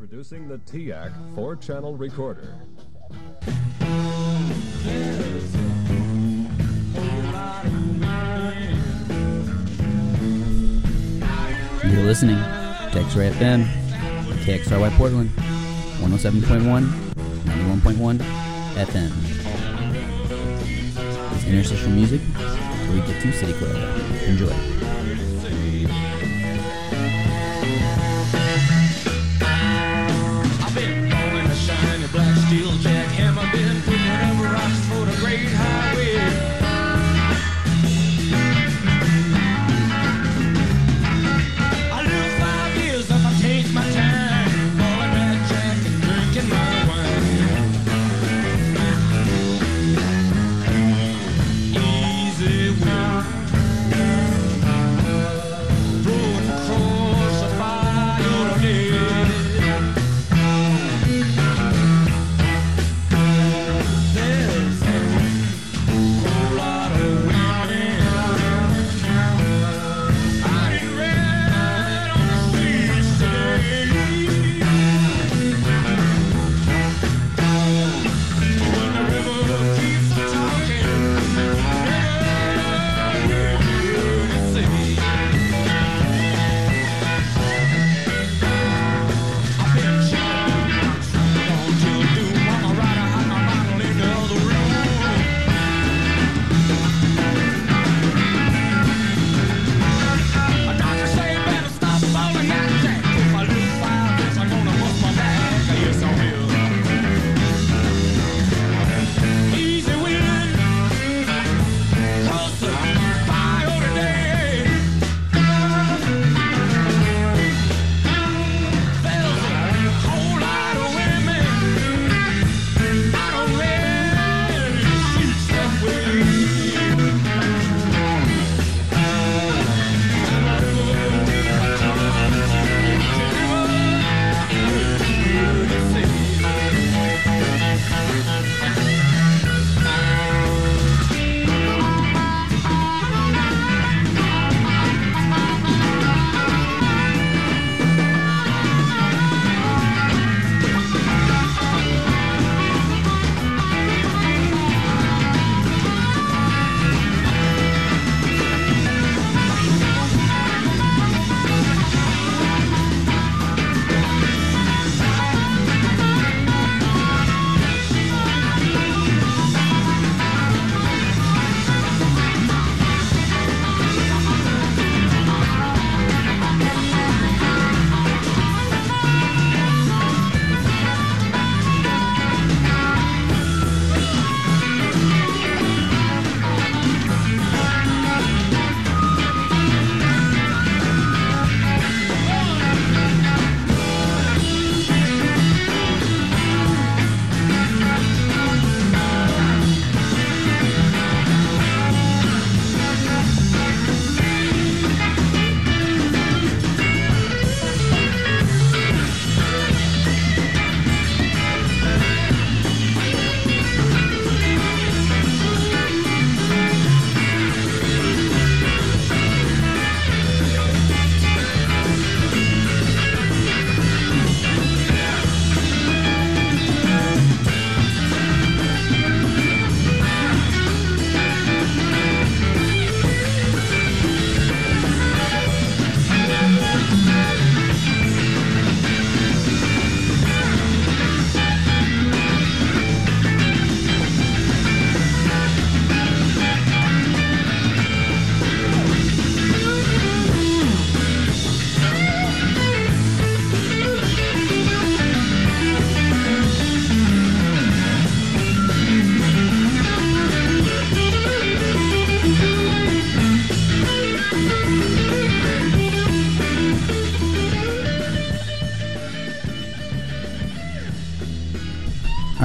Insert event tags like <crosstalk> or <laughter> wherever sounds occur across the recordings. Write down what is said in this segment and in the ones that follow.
Introducing the TIAC four channel recorder. You're listening to X-Ray FM, KXRY Portland, 107.1, 91.1 FM. It's interstitial music we get to City Club. Enjoy.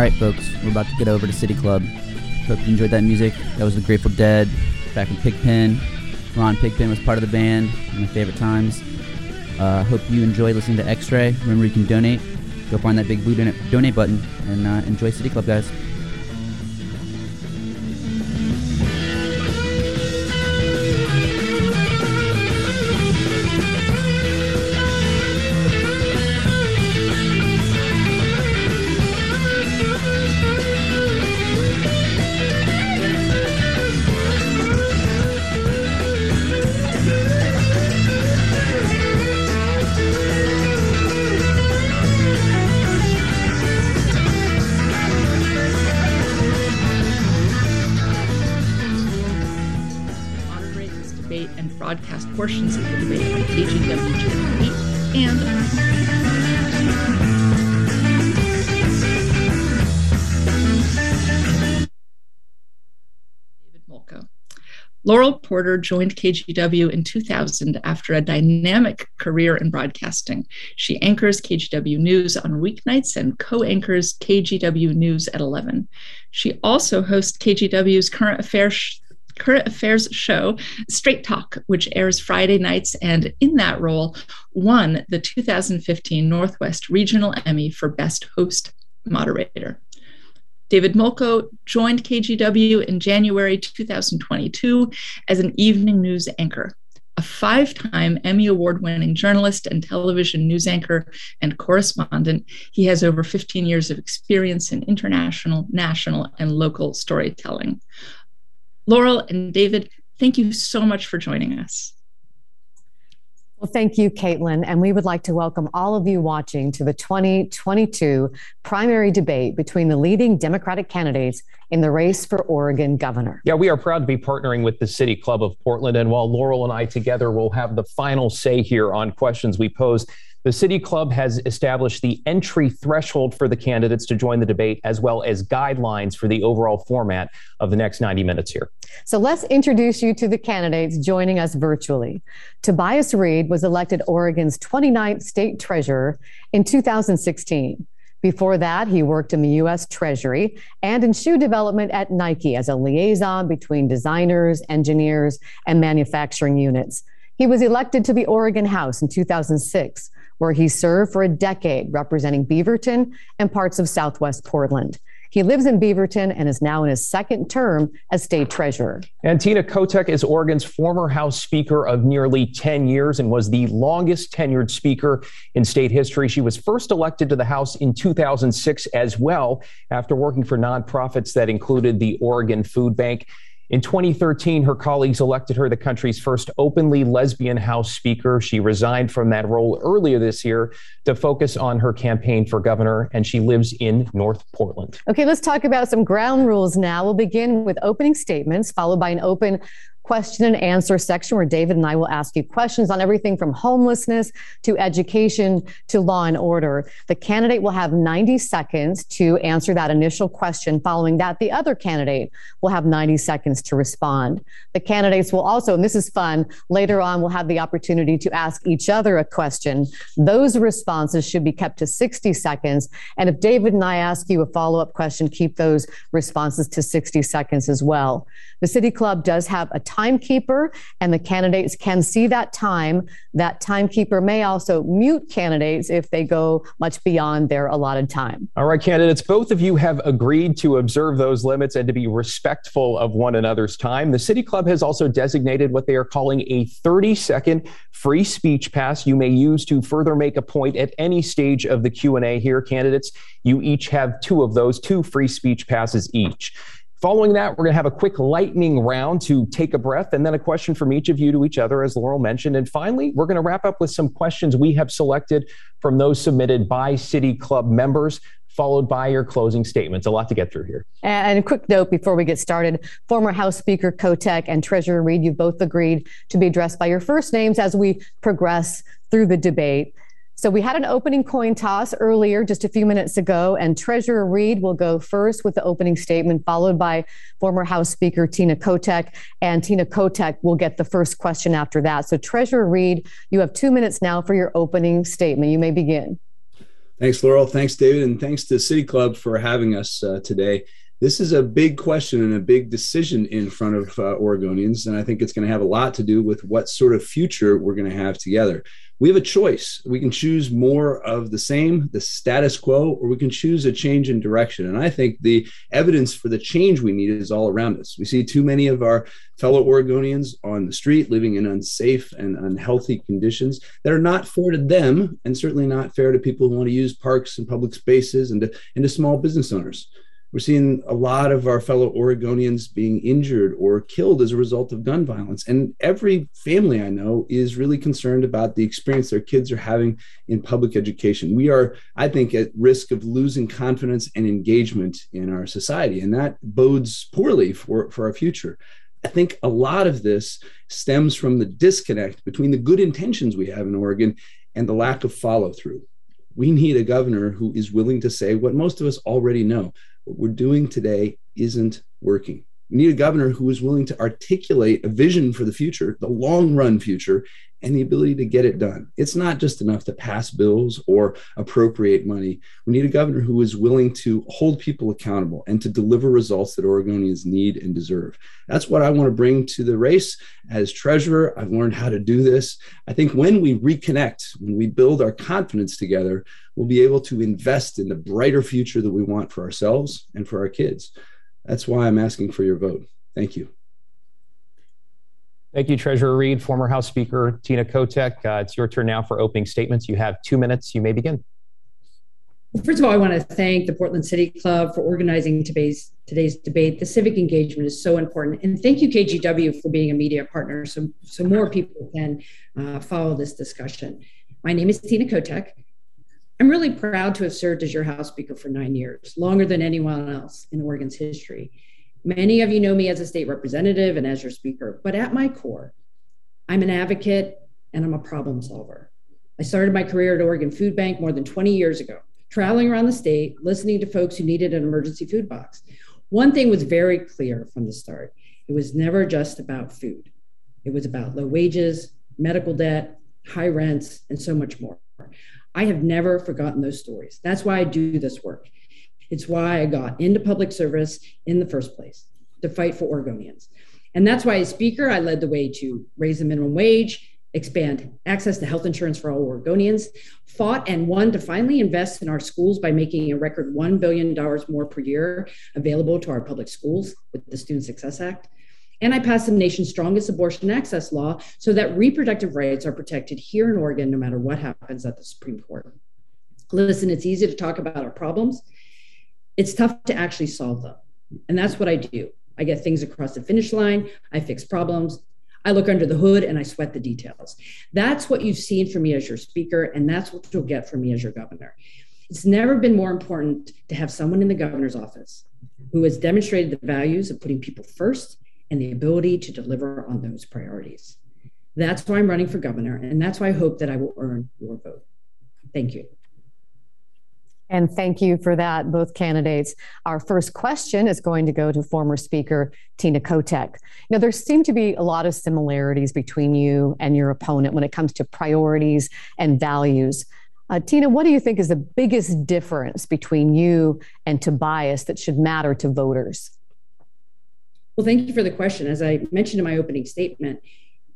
Right, folks, we're about to get over to City Club. Hope you enjoyed that music. That was the Grateful Dead, back in Pigpen. Ron Pigpen was part of the band, one of my favorite times. Uh, hope you enjoy listening to X-Ray. Remember, you can donate. Go find that big blue donate, donate button and uh, enjoy City Club, guys. Portions of the debate KGW Channel 8 and David Molko. Laural Porter joined KGW in 2000 after a dynamic career in broadcasting. She anchors KGW News on weeknights and co anchors KGW News at 11. She also hosts KGW's current affairs. Current affairs show, Straight Talk, which airs Friday nights, and in that role, won the 2015 Northwest Regional Emmy for Best Host Moderator. David Molko joined KGW in January 2022 as an evening news anchor. A five time Emmy Award winning journalist and television news anchor and correspondent, he has over 15 years of experience in international, national, and local storytelling. Laural and David, thank you so much for joining us. Well, thank you, Caitlin. And we would like to welcome all of you watching to the 2022 primary debate between the leading Democratic candidates in the race for Oregon governor. Yeah, we are proud to be partnering with the City Club of Portland. And while Laural and I together will have the final say here on questions we pose, the City Club has established the entry threshold for the candidates to join the debate, as well as guidelines for the overall format of the next 90 minutes here. So let's introduce you to the candidates joining us virtually. Tobias Read was elected Oregon's 29th state treasurer in 2016. Before that, he worked in the U.S. Treasury and in shoe development at Nike as a liaison between designers, engineers, and manufacturing units. He was elected to the Oregon House in 2006, where he served for a decade representing Beaverton and parts of Southwest Portland. He lives in Beaverton and is now in his second term as state treasurer. And Tina Kotek is Oregon's former House Speaker of nearly 10 years and was the longest tenured Speaker in state history. She was first elected to the House in 2006 as well, after working for nonprofits that included the Oregon Food Bank. In 2013, her colleagues elected her the country's first openly lesbian House Speaker. She resigned from that role earlier this year to focus on her campaign for governor, and she lives in North Portland. Okay, let's talk about some ground rules now. We'll begin with opening statements, followed by an open question and answer section where David and I will ask you questions on everything from homelessness to education to law and order. The candidate will have 90 seconds to answer that initial question. Following that, the other candidate will have 90 seconds to respond. The candidates will also, and this is fun, later on we'll have the opportunity to ask each other a question. Those responses should be kept to 60 seconds. And if David and I ask you a follow up question, keep those responses to 60 seconds as well. The City Club does have a timekeeper, and the candidates can see that time. That timekeeper may also mute candidates if they go much beyond their allotted time. All right, candidates, both of you have agreed to observe those limits and to be respectful of one another's time. The City Club has also designated what they are calling a 30 second free speech pass you may use to further make a point at any stage of the Q&A here candidates you each have two of those two free speech passes each Following that, we're going to have a quick lightning round to take a breath and then a question from each of you to each other, as Laural mentioned. And finally, we're going to wrap up with some questions we have selected from those submitted by City Club members followed by your closing statements. A lot to get through here. And a quick note before we get started former House Speaker Kotek and Treasurer Read, you both agreed to be addressed by your first names as we progress through the debate. So we had an opening coin toss earlier, just a few minutes ago, and Treasurer Read will go first with the opening statement, followed by former House Speaker Tina Kotek, and Tina Kotek will get the first question after that. So Treasurer Read, you have two minutes now for your opening statement. You may begin. Thanks, Laural. Thanks, David, and thanks to City Club for having us uh, today. This is a big question and a big decision in front of uh, Oregonians, and I think it's going to have a lot to do with what sort of future we're going to have together we have a choice. We can choose more of the same, the status quo, or we can choose a change in direction. And I think the evidence for the change we need is all around us. We see too many of our fellow Oregonians on the street living in unsafe and unhealthy conditions that are not fair to them and certainly not fair to people who want to use parks and public spaces and to, and to small business owners. We're seeing a lot of our fellow Oregonians being injured or killed as a result of gun violence. And every family I know is really concerned about the experience their kids are having in public education. We are, I think, at risk of losing confidence and engagement in our society. And that bodes poorly for, for our future. I think a lot of this stems from the disconnect between the good intentions we have in Oregon and the lack of follow through. We need a governor who is willing to say what most of us already know what we're doing today isn't working. We need a governor who is willing to articulate a vision for the future, the long run future, and the ability to get it done. It's not just enough to pass bills or appropriate money. We need a governor who is willing to hold people accountable and to deliver results that Oregonians need and deserve. That's what I want to bring to the race. As treasurer, I've learned how to do this. I think when we reconnect, when we build our confidence together, we'll be able to invest in the brighter future that we want for ourselves and for our kids. That's why I'm asking for your vote. Thank you. Thank you, Treasurer Read. Former House Speaker Tina Kotek. Uh, it's your turn now for opening statements. You have two minutes. You may begin. First of all, I want to thank the Portland City Club for organizing today's today's debate. The civic engagement is so important, and thank you KGW for being a media partner, so so more people can uh, follow this discussion. My name is Tina Kotek. I'm really proud to have served as your House Speaker for nine years, longer than anyone else in Oregon's history. Many of you know me as a state representative and as your speaker, but at my core, I'm an advocate and I'm a problem solver. I started my career at Oregon Food Bank more than 20 years ago, traveling around the state, listening to folks who needed an emergency food box. One thing was very clear from the start it was never just about food, it was about low wages, medical debt, high rents, and so much more. I have never forgotten those stories. That's why I do this work. It's why I got into public service in the first place to fight for Oregonians. And that's why, as Speaker, I led the way to raise the minimum wage, expand access to health insurance for all Oregonians, fought and won to finally invest in our schools by making a record $1 billion more per year available to our public schools with the Student Success Act. And I passed the nation's strongest abortion access law so that reproductive rights are protected here in Oregon no matter what happens at the Supreme Court. Listen, it's easy to talk about our problems it's tough to actually solve them. And that's what I do. I get things across the finish line, I fix problems, I look under the hood and I sweat the details. That's what you've seen from me as your speaker, and that's what you'll get from me as your governor. It's never been more important to have someone in the governor's office who has demonstrated the values of putting people first and the ability to deliver on those priorities. That's why I'm running for governor, and that's why I hope that I will earn your vote. Thank you. And thank you for that, both candidates. Our first question is going to go to former Speaker Tina Kotek. Now, there seem to be a lot of similarities between you and your opponent when it comes to priorities and values. Uh, Tina, what do you think is the biggest difference between you and Tobias that should matter to voters? Well, thank you for the question. As I mentioned in my opening statement,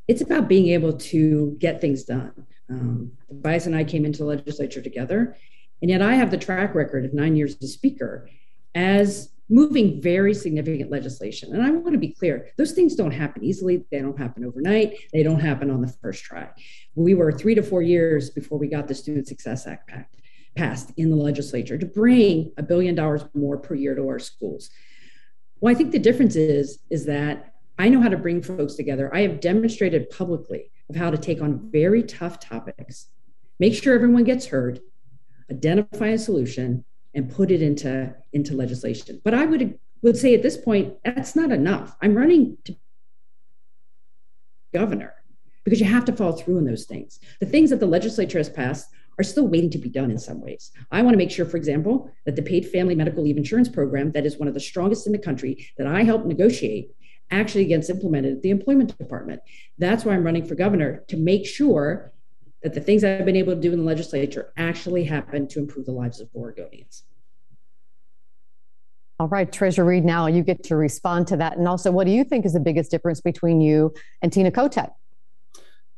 it's about being able to get things done. Um, Tobias and I came into the legislature together, and yet I have the track record of nine years as speaker as moving very significant legislation. And I want to be clear those things don't happen easily, they don't happen overnight, they don't happen on the first try. We were three to four years before we got the Student Success Act passed in the legislature to bring a billion dollars more per year to our schools. Well, I think the difference is is that I know how to bring folks together. I have demonstrated publicly of how to take on very tough topics, make sure everyone gets heard, identify a solution, and put it into, into legislation. But I would, would say at this point, that's not enough. I'm running to governor because you have to follow through on those things. The things that the legislature has passed are still waiting to be done in some ways. I want to make sure, for example, that the paid family medical leave insurance program, that is one of the strongest in the country, that I helped negotiate, actually gets implemented at the employment department. That's why I'm running for governor to make sure that the things I've been able to do in the legislature actually happen to improve the lives of Oregonians. All right, Treasurer Read, now you get to respond to that. And also, what do you think is the biggest difference between you and Tina Kotek?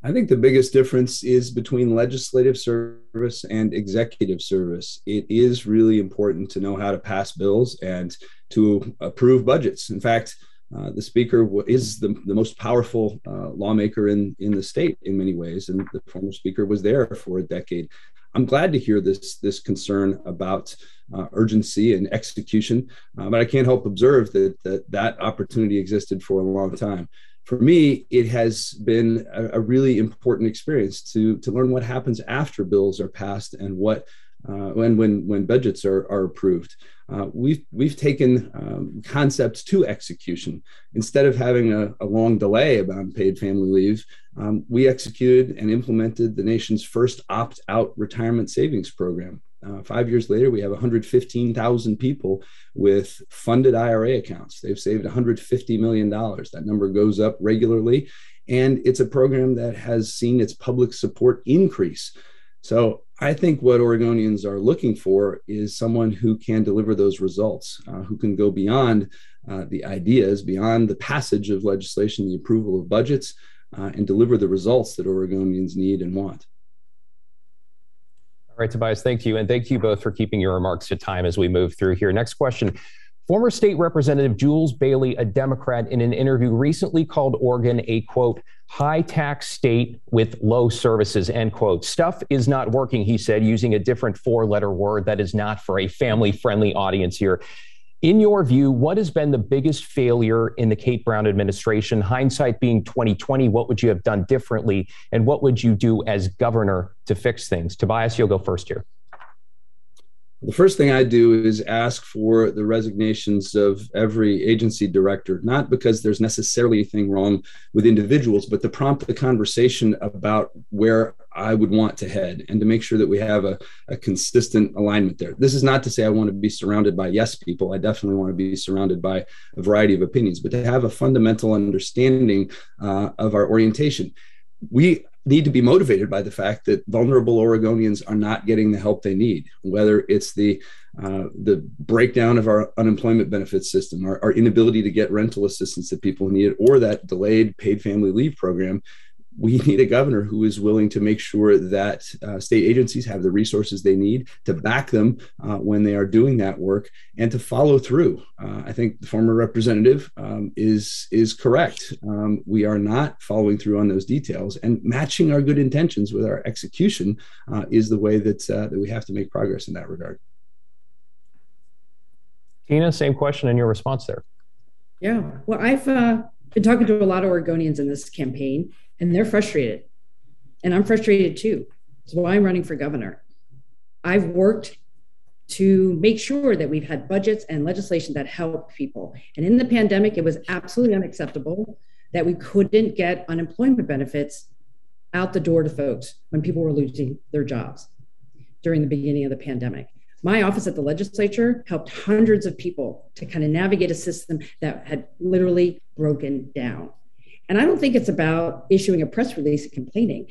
I think the biggest difference is between legislative service and executive service. It is really important to know how to pass bills and to approve budgets. In fact, uh, the speaker is the, the most powerful uh, lawmaker in, in the state in many ways, and the former speaker was there for a decade. I'm glad to hear this, this concern about uh, urgency and execution, uh, but I can't help observe that, that that opportunity existed for a long time. For me, it has been a, a really important experience to, to learn what happens after bills are passed and what uh, when when when budgets are, are approved. Uh, we've we've taken um, concepts to execution instead of having a, a long delay about paid family leave. Um, we executed and implemented the nation's first opt-out retirement savings program. Uh, five years later, we have 115,000 people with funded IRA accounts. They've saved 150 million dollars. That number goes up regularly, and it's a program that has seen its public support increase. So I think what Oregonians are looking for is someone who can deliver those results, uh, who can go beyond uh, the ideas, beyond the passage of legislation, the approval of budgets, uh, and deliver the results that Oregonians need and want. Right, Tobias, thank you. And thank you both for keeping your remarks to time as we move through here. Next question. Former state representative Jules Bailey, a Democrat, in an interview recently called Oregon a quote, high tax state with low services, end quote. Stuff is not working, he said, using a different four letter word that is not for a family friendly audience here. In your view, what has been the biggest failure in the Kate Brown administration? Hindsight being 2020, what would you have done differently? And what would you do as governor to fix things? Tobias, you'll go first here. The first thing I do is ask for the resignations of every agency director, not because there's necessarily anything wrong with individuals, but to prompt the conversation about where I would want to head and to make sure that we have a, a consistent alignment there. This is not to say I want to be surrounded by yes people. I definitely want to be surrounded by a variety of opinions, but to have a fundamental understanding uh, of our orientation. We need to be motivated by the fact that vulnerable Oregonians are not getting the help they need, whether it's the uh, the breakdown of our unemployment benefits system, our, our inability to get rental assistance that people need, or that delayed paid family leave program we <laughs> need a governor who is willing to make sure that uh, state agencies have the resources they need to back them uh, when they are doing that work and to follow through. Uh, I think the former representative um, is is correct. Um, we are not following through on those details, and matching our good intentions with our execution uh, is the way that uh, that we have to make progress in that regard. Tina, same question in your response there. Yeah, well, I've uh, been talking to a lot of Oregonians in this campaign and they're frustrated. And I'm frustrated too. That's why I'm running for governor. I've worked to make sure that we've had budgets and legislation that help people. And in the pandemic, it was absolutely unacceptable that we couldn't get unemployment benefits out the door to folks when people were losing their jobs during the beginning of the pandemic. My office at the legislature helped hundreds of people to kind of navigate a system that had literally broken down. And I don't think it's about issuing a press release and complaining.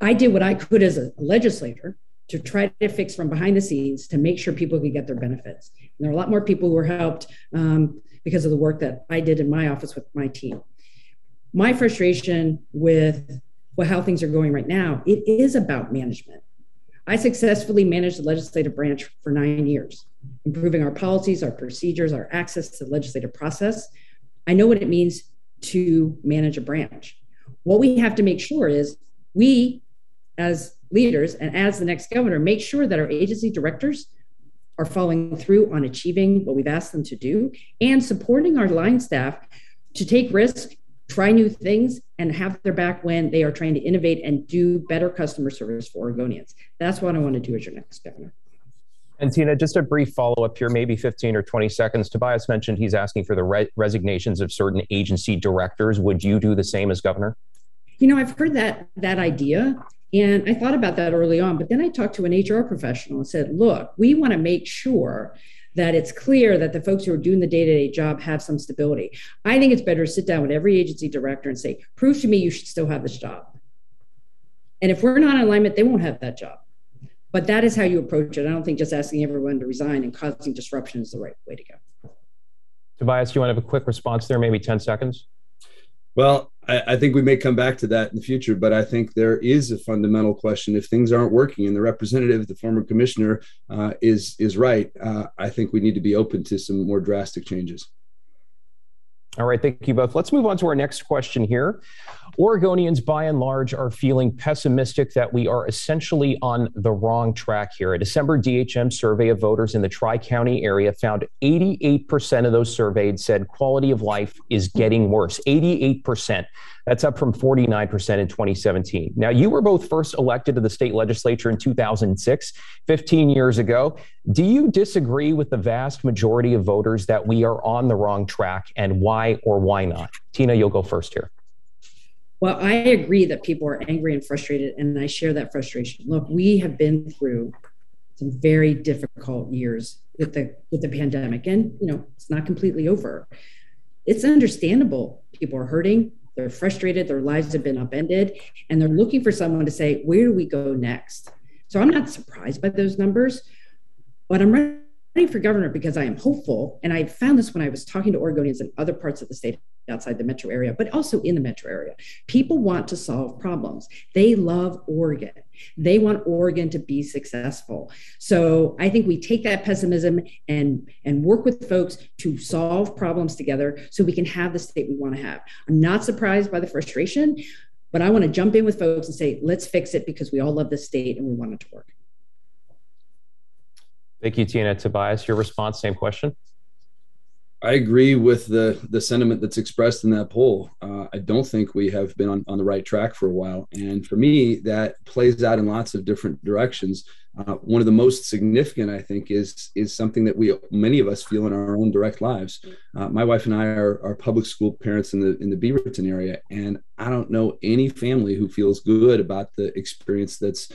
I did what I could as a legislator to try to fix from behind the scenes to make sure people could get their benefits. And there are a lot more people who were helped um, because of the work that I did in my office with my team. My frustration with well, how things are going right now, it is about management. I successfully managed the legislative branch for nine years, improving our policies, our procedures, our access to the legislative process. I know what it means to manage a branch. What we have to make sure is we, as leaders and as the next governor, make sure that our agency directors are following through on achieving what we've asked them to do and supporting our line staff to take risks, try new things, and have their back when they are trying to innovate and do better customer service for Oregonians. That's what I want to do as your next governor. And Tina, just a brief follow up here, maybe 15 or 20 seconds. Tobias mentioned he's asking for the re- resignations of certain agency directors. Would you do the same as governor? You know, I've heard that that idea, and I thought about that early on. But then I talked to an HR professional and said, "Look, we want to make sure." That it's clear that the folks who are doing the day to day job have some stability. I think it's better to sit down with every agency director and say, prove to me you should still have this job. And if we're not in alignment, they won't have that job. But that is how you approach it. I don't think just asking everyone to resign and causing disruption is the right way to go. Tobias, you want to have a quick response there, maybe 10 seconds? Well, I, I, think we may come back to that in the future, but I think there is a fundamental question. If things aren't working and the representative, the former commissioner, uh, is is right, uh, I think we need to be open to some more drastic changes. All right, thank you both. Let's move on to our next question here. Oregonians, by and large, are feeling pessimistic that we are essentially on the wrong track here. A December DHM survey of voters in the Tri County area found 88% of those surveyed said quality of life is getting worse. 88%. That's up from 49% in 2017. Now, you were both first elected to the state legislature in 2006, 15 years ago. Do you disagree with the vast majority of voters that we are on the wrong track and why or why not? Tina, you'll go first here. Well, I agree that people are angry and frustrated, and I share that frustration. Look, we have been through some very difficult years with the with the pandemic, and you know it's not completely over. It's understandable. People are hurting. They're frustrated. Their lives have been upended, and they're looking for someone to say, "Where do we go next?" So I'm not surprised by those numbers, but I'm running for governor because I am hopeful, and I found this when I was talking to Oregonians in other parts of the state outside the metro area, but also in the metro area. People want to solve problems. They love Oregon. They want Oregon to be successful. So I think we take that pessimism and and work with folks to solve problems together so we can have the state we want to have. I'm not surprised by the frustration, but I want to jump in with folks and say, let's fix it because we all love the state and we want it to work. Thank you, Tina. Tobias, your response, same question. I agree with the the sentiment that's expressed in that poll. Uh, I don't think we have been on, on the right track for a while, and for me, that plays out in lots of different directions. Uh, one of the most significant, I think, is is something that we many of us feel in our own direct lives. Uh, my wife and I are, are public school parents in the in the Beaverton area, and I don't know any family who feels good about the experience that's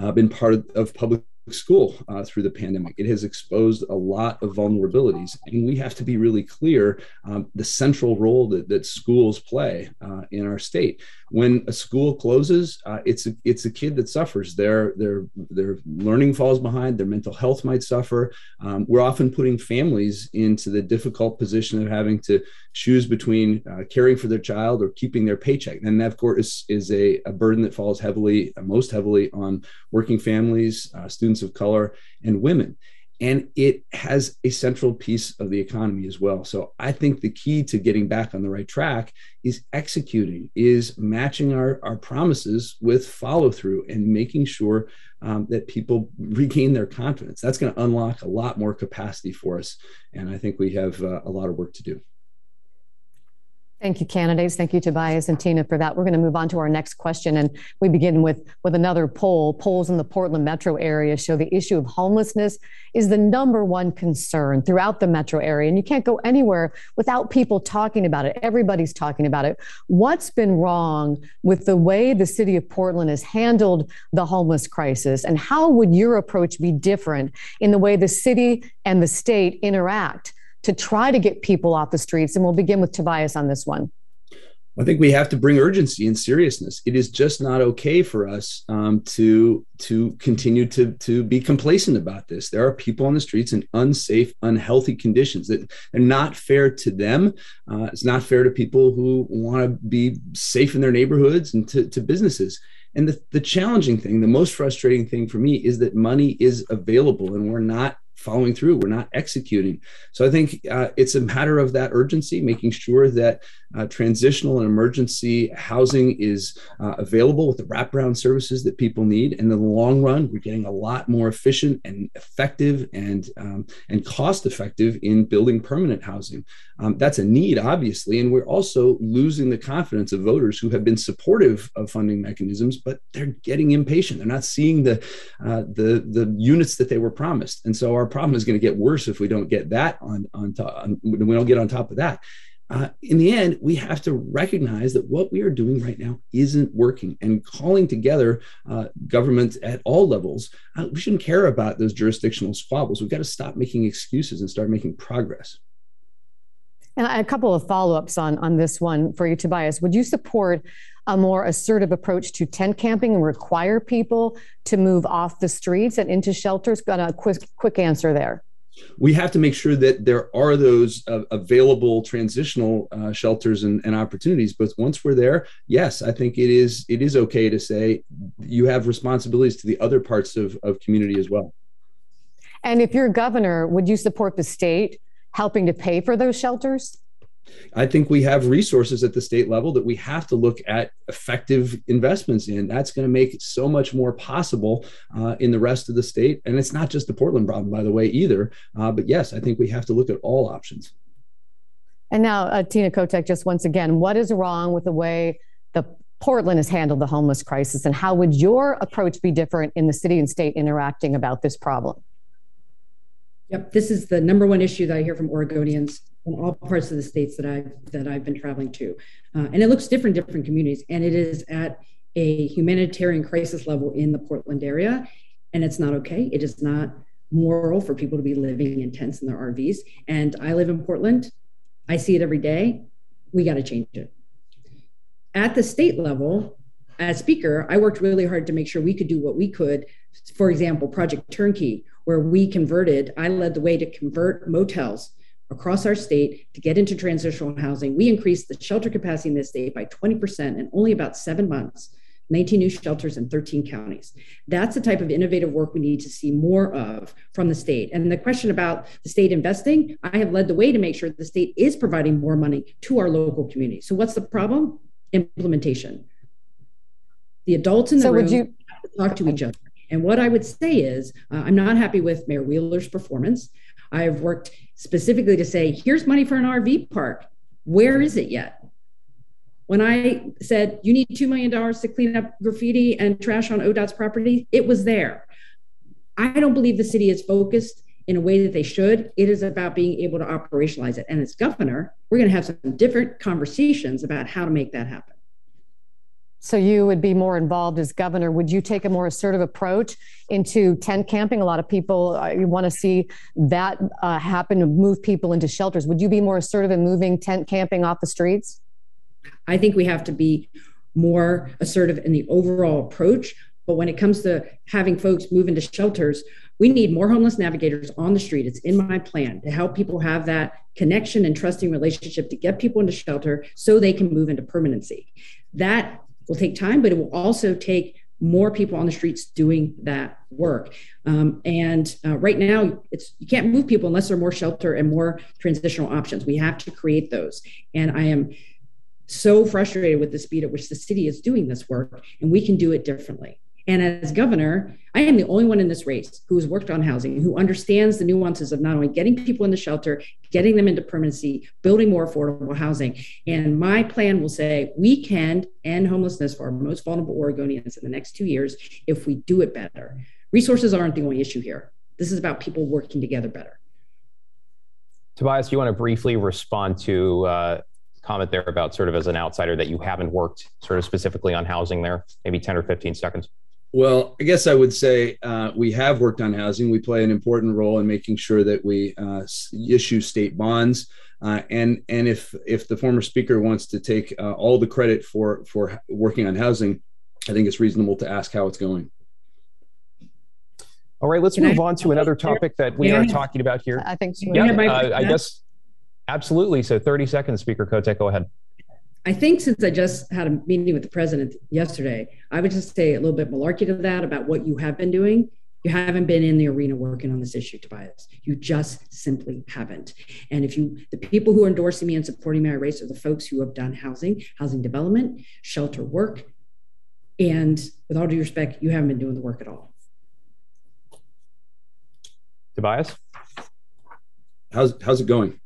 uh, been part of, of public school uh, through the pandemic. It has exposed a lot of vulnerabilities, and we have to be really clear um, the central role that, that schools play uh, in our state. When a school closes, uh, it's a, it's a kid that suffers. Their their their learning falls behind. Their mental health might suffer. Um, we're often putting families into the difficult position of having to choose between uh, caring for their child or keeping their paycheck, and that of course is, is a, a burden that falls heavily, most heavily on working families, uh, students of color, and women. And it has a central piece of the economy as well. So I think the key to getting back on the right track is executing, is matching our, our promises with follow through and making sure um, that people regain their confidence. That's going to unlock a lot more capacity for us. And I think we have uh, a lot of work to do. Thank you, candidates. Thank you, Tobias and Tina, for that. We're going to move on to our next question, and we begin with with another poll. Polls in the Portland metro area show the issue of homelessness is the number one concern throughout the metro area, and you can't go anywhere without people talking about it. Everybody's talking about it. What's been wrong with the way the city of Portland has handled the homeless crisis, and how would your approach be different in the way the city and the state interact? To try to get people off the streets? And we'll begin with Tobias on this one. I think we have to bring urgency and seriousness. It is just not okay for us um, to to continue to to be complacent about this. There are people on the streets in unsafe, unhealthy conditions that are not fair to them. Uh, it's not fair to people who want to be safe in their neighborhoods and to, to businesses. And the, the challenging thing, the most frustrating thing for me is that money is available and we're not following through. We're not executing. So I think uh, it's a matter of that urgency, making sure that uh, transitional and emergency housing is uh, available with the wraparound services that people need. And in the long run, we're getting a lot more efficient and effective and um, and cost effective in building permanent housing. Um, that's a need, obviously, and we're also losing the confidence of voters who have been supportive of funding mechanisms, but they're getting impatient. They're not seeing the uh, the the units that they were promised, and so our problem is going to get worse if we don't get that on on top. We don't get on top of that uh, in the end, we have to recognize that what we are doing right now isn't working and calling together uh, governments at all levels. Uh, we shouldn't care about those jurisdictional squabbles. We've got to stop making excuses and start making progress. And a couple of follow ups on, on this one for you, Tobias. Would you support a more assertive approach to tent camping and require people to move off the streets and into shelters? Got a quick, quick answer there we have to make sure that there are those uh, available transitional uh, shelters and, and, opportunities but once we're there yes i think it is it is okay to say you have responsibilities to the other parts of, of community as well and if you're governor would you support the state helping to pay for those shelters I think we have resources at the state level that we have to look at effective investments in. That's going to make it so much more possible uh, in the rest of the state. And it's not just the Portland problem, by the way, either. Uh, but yes, I think we have to look at all options. And now, uh, Tina Kotek, just once again, what is wrong with the way the Portland has handled the homeless crisis, and how would your approach be different in the city and state interacting about this problem? Yep, this is the number one issue that I hear from Oregonians in all parts of the states that I've that I've been traveling to, uh, and it looks different in different communities, and it is at a humanitarian crisis level in the Portland area, and it's not okay. It is not moral for people to be living in tents in their RVs. And I live in Portland. I see it every day. We got to change it. At the state level, as speaker, I worked really hard to make sure we could do what we could. For example, Project Turnkey, where we converted, I led the way to convert motels across our state to get into transitional housing. We increased the shelter capacity in this state by 20% in only about seven months. 19 new shelters in 13 counties. That's the type of innovative work we need to see more of from the state. And the question about the state investing, I have led the way to make sure the state is providing more money to our local communities. So, what's the problem? Implementation. The adults in the so room you- talk to each other. And what I would say is, uh, I'm not happy with Mayor Wheeler's performance. I've worked specifically to say, here's money for an RV park. Where is it yet? When I said you need $2 million to clean up graffiti and trash on ODOT's property, it was there. I don't believe the city is focused in a way that they should. It is about being able to operationalize it. And as governor, we're going to have some different conversations about how to make that happen. So you would be more involved as governor. Would you take a more assertive approach into tent camping? A lot of people uh, you want to see that uh, happen to move people into shelters. Would you be more assertive in moving tent camping off the streets? I think we have to be more assertive in the overall approach. But when it comes to having folks move into shelters, we need more homeless navigators on the street. It's in my plan to help people have that connection and trusting relationship to get people into shelter so they can move into permanency. That will take time, but it will also take more people on the streets doing that work. Um, and uh, right now, it's you can't move people unless there are more shelter and more transitional options. We have to create those. And I am so frustrated with the speed at which the city is doing this work, and we can do it differently. And as governor, I am the only one in this race who has worked on housing, who understands the nuances of not only getting people in the shelter, getting them into permanency, building more affordable housing. And my plan will say we can end homelessness for our most vulnerable Oregonians in the next two years if we do it better. Resources aren't the only issue here. This is about people working together better. Tobias, you want to briefly respond to uh, comment there about sort of as an outsider that you haven't worked sort of specifically on housing there, maybe 10 or 15 seconds? Well, I guess I would say uh, we have worked on housing. We play an important role in making sure that we uh, issue state bonds. Uh, and and if if the former speaker wants to take uh, all the credit for for working on housing, I think it's reasonable to ask how it's going. All right, let's Can move I, on to another topic that we are talking about here. I think so. Yeah, uh, I guess absolutely. So 30 seconds, Speaker Kotek, go ahead. I think since I just had a meeting with the president yesterday, I would just say a little bit malarkey to that about what you have been doing. You haven't been in the arena working on this issue, Tobias. You just simply haven't. And if you, the people who are endorsing me and supporting my race are the folks who have done housing, housing development, shelter work. And with all due respect, you haven't been doing the work at all. Tobias? How's, how's it going?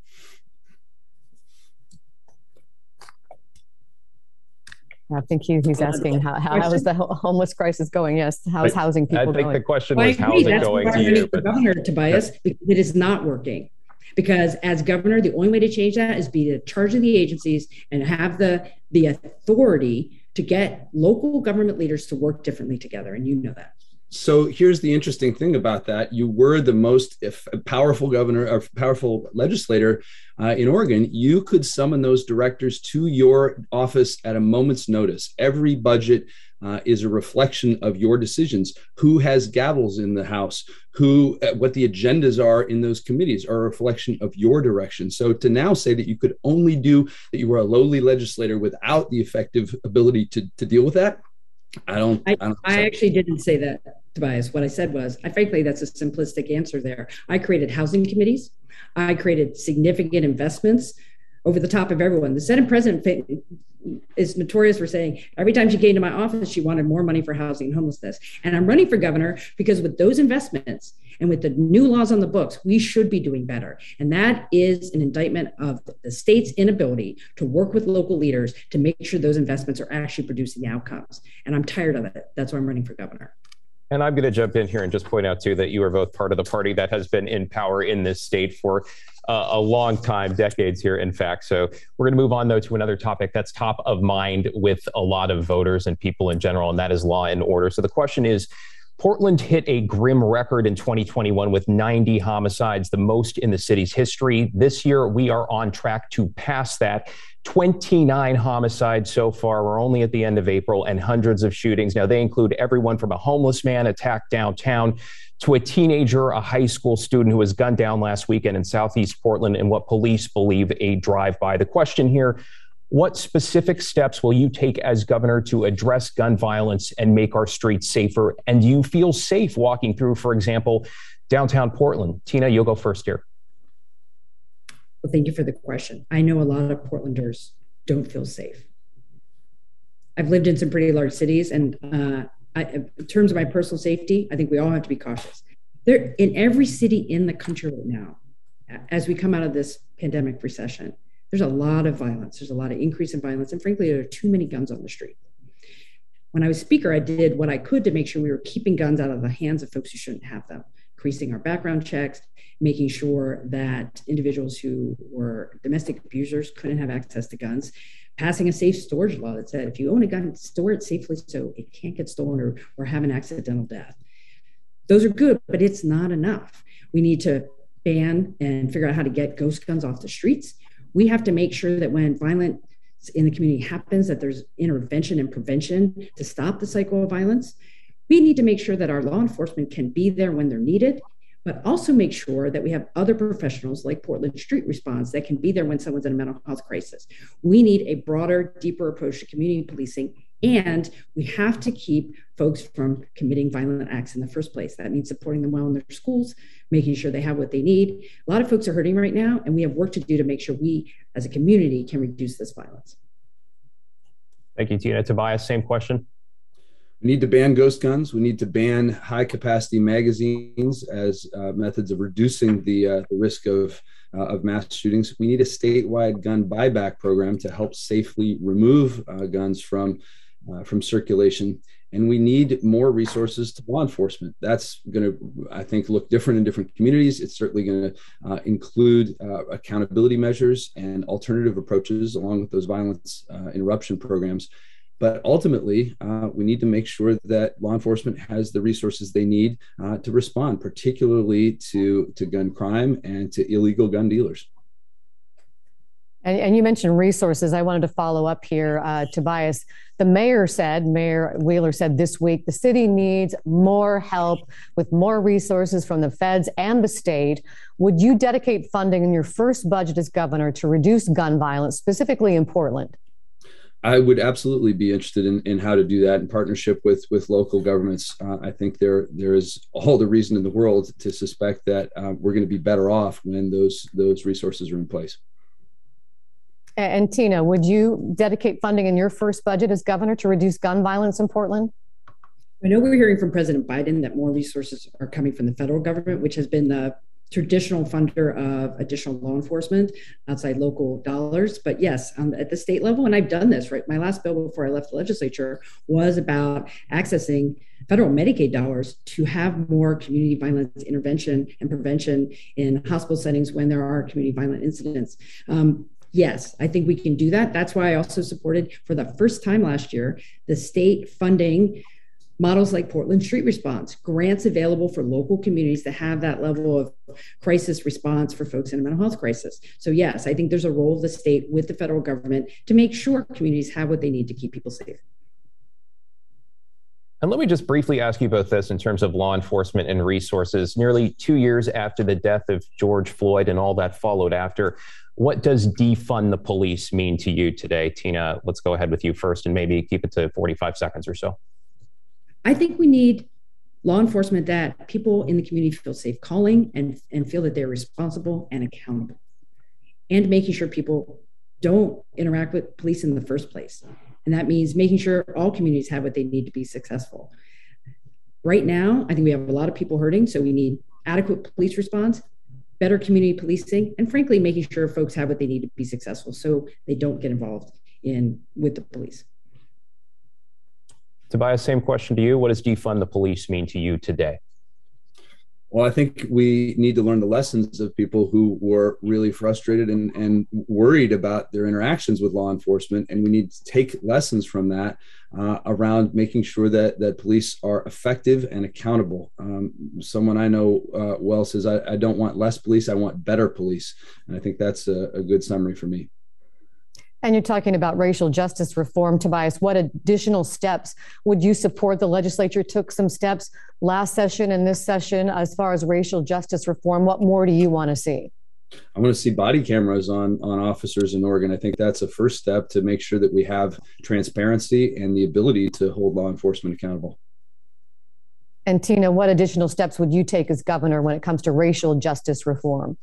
I think he, he's asking how, how, how is the homeless crisis going? Yes, how is housing people going? I think going? the question was well, how's it going to you? But, governor Tobias, it is not working. Because as governor, the only way to change that is be the charge of the agencies and have the the authority to get local government leaders to work differently together. And you know that. So here's the interesting thing about that. You were the most powerful governor or powerful legislator uh, in Oregon. You could summon those directors to your office at a moment's notice. Every budget uh, is a reflection of your decisions. Who has gavels in the House? Who, uh, what the agendas are in those committees are a reflection of your direction. So to now say that you could only do that, you were a lowly legislator without the effective ability to, to deal with that, I don't. I, I, don't I actually didn't say that, Tobias. What I said was, I frankly, that's a simplistic answer there. I created housing committees. I created significant investments over the top of everyone. The Senate president is notorious for saying every time she came to my office, she wanted more money for housing and homelessness. And I'm running for governor because with those investments and with the new laws on the books, we should be doing better. And that is an indictment of the state's inability to work with local leaders to make sure those investments are actually producing the outcomes. And I'm tired of it. That's why I'm running for governor. And I'm going to jump in here and just point out, too, that you are both part of the party that has been in power in this state for uh, a long time, decades here, in fact. So we're going to move on, though, to another topic that's top of mind with a lot of voters and people in general, and that is law and order. So the question is Portland hit a grim record in 2021 with 90 homicides, the most in the city's history. This year, we are on track to pass that. 29 homicides so far. We're only at the end of April and hundreds of shootings. Now, they include everyone from a homeless man attacked downtown to a teenager, a high school student who was gunned down last weekend in Southeast Portland in what police believe a drive by. The question here what specific steps will you take as governor to address gun violence and make our streets safer? And do you feel safe walking through, for example, downtown Portland? Tina, you'll go first here. Well, thank you for the question. I know a lot of Portlanders don't feel safe. I've lived in some pretty large cities, and uh, I, in terms of my personal safety, I think we all have to be cautious. There, in every city in the country right now, as we come out of this pandemic recession, there's a lot of violence. There's a lot of increase in violence, and frankly, there are too many guns on the street. When I was speaker, I did what I could to make sure we were keeping guns out of the hands of folks who shouldn't have them increasing our background checks, making sure that individuals who were domestic abusers couldn't have access to guns, passing a safe storage law that said if you own a gun, store it safely so it can't get stolen or, or have an accidental death. Those are good, but it's not enough. We need to ban and figure out how to get ghost guns off the streets. We have to make sure that when violence in the community happens, that there's intervention and prevention to stop the cycle of violence. We need to make sure that our law enforcement can be there when they're needed, but also make sure that we have other professionals like Portland Street Response that can be there when someone's in a mental health crisis. We need a broader, deeper approach to community policing, and we have to keep folks from committing violent acts in the first place. That means supporting them well in their schools, making sure they have what they need. A lot of folks are hurting right now, and we have work to do to make sure we, as a community, can reduce this violence. Thank you, Tina. Tobias, same question. We need to ban ghost guns. We need to ban high capacity magazines as uh, methods of reducing the, uh, the risk of, uh, of mass shootings. We need a statewide gun buyback program to help safely remove uh, guns from, uh, from circulation. And we need more resources to law enforcement. That's going to, I think, look different in different communities. It's certainly going to uh, include accountability measures and alternative approaches along with those violence interruption programs but ultimately, uh, we need to make sure that law enforcement has the resources they need uh, to respond, particularly to, to gun crime and to illegal gun dealers. And, and you mentioned resources. I wanted to follow up here, uh, Tobias. The mayor said, Mayor Wheeler said this week, the city needs more help with more resources from the feds and the state. Would you dedicate funding in your first budget as governor to reduce gun violence, specifically in Portland? I would absolutely be interested in, in how to do that in partnership with with local governments. Uh, I think there there is all the reason in the world to suspect that uh, we're going to be better off when those those resources are in place. And Tina, would you dedicate funding in your first budget as governor to reduce gun violence in Portland? I know we're hearing from President Biden that more resources are coming from the federal government, which has been the traditional funder of additional law enforcement outside local dollars. But yes, um, at the state level, and I've done this, right? My last bill before I left the legislature was about accessing federal Medicaid dollars to have more community violence intervention and prevention in hospital settings when there are community violent incidents. Um, yes, I think we can do that. That's why I also supported for the first time last year the state funding models like Portland Street Response, grants available for local communities to have that level of crisis response for folks in a mental health crisis. So, yes, I think there's a role of the state with the federal government to make sure communities have what they need to keep people safe. And let me just briefly ask you about this in terms of law enforcement and resources. Nearly two years after the death of George Floyd and all that followed after, what does defund the police mean to you today? Tina, let's go ahead with you first and maybe keep it to 45 seconds or so. I think we need law enforcement that people in the community feel safe calling and, and feel that they're responsible and accountable and making sure people don't interact with police in the first place. And that means making sure all communities have what they need to be successful. Right now, I think we have a lot of people hurting, so we need adequate police response, better community policing, and frankly, making sure folks have what they need to be successful so they don't get involved in with the police. Tobias, same question to you. What does defund the police mean to you today? Well, I think we need to learn the lessons of people who were really frustrated and, and worried about their interactions with law enforcement. And we need to take lessons from that uh, around making sure that, that police are effective and accountable. Um, someone I know uh, well says, I, I, don't want less police, I want better police. And I think that's a, a good summary for me. And you're talking about racial justice reform, Tobias. What additional steps would you support? The legislature took some steps last session and this session as far as racial justice reform. What more do you want to see? I want to see body cameras on on officers in Oregon. I think that's a first step to make sure that we have transparency and the ability to hold law enforcement accountable. And Tina, what additional steps would you take as governor when it comes to racial justice reform?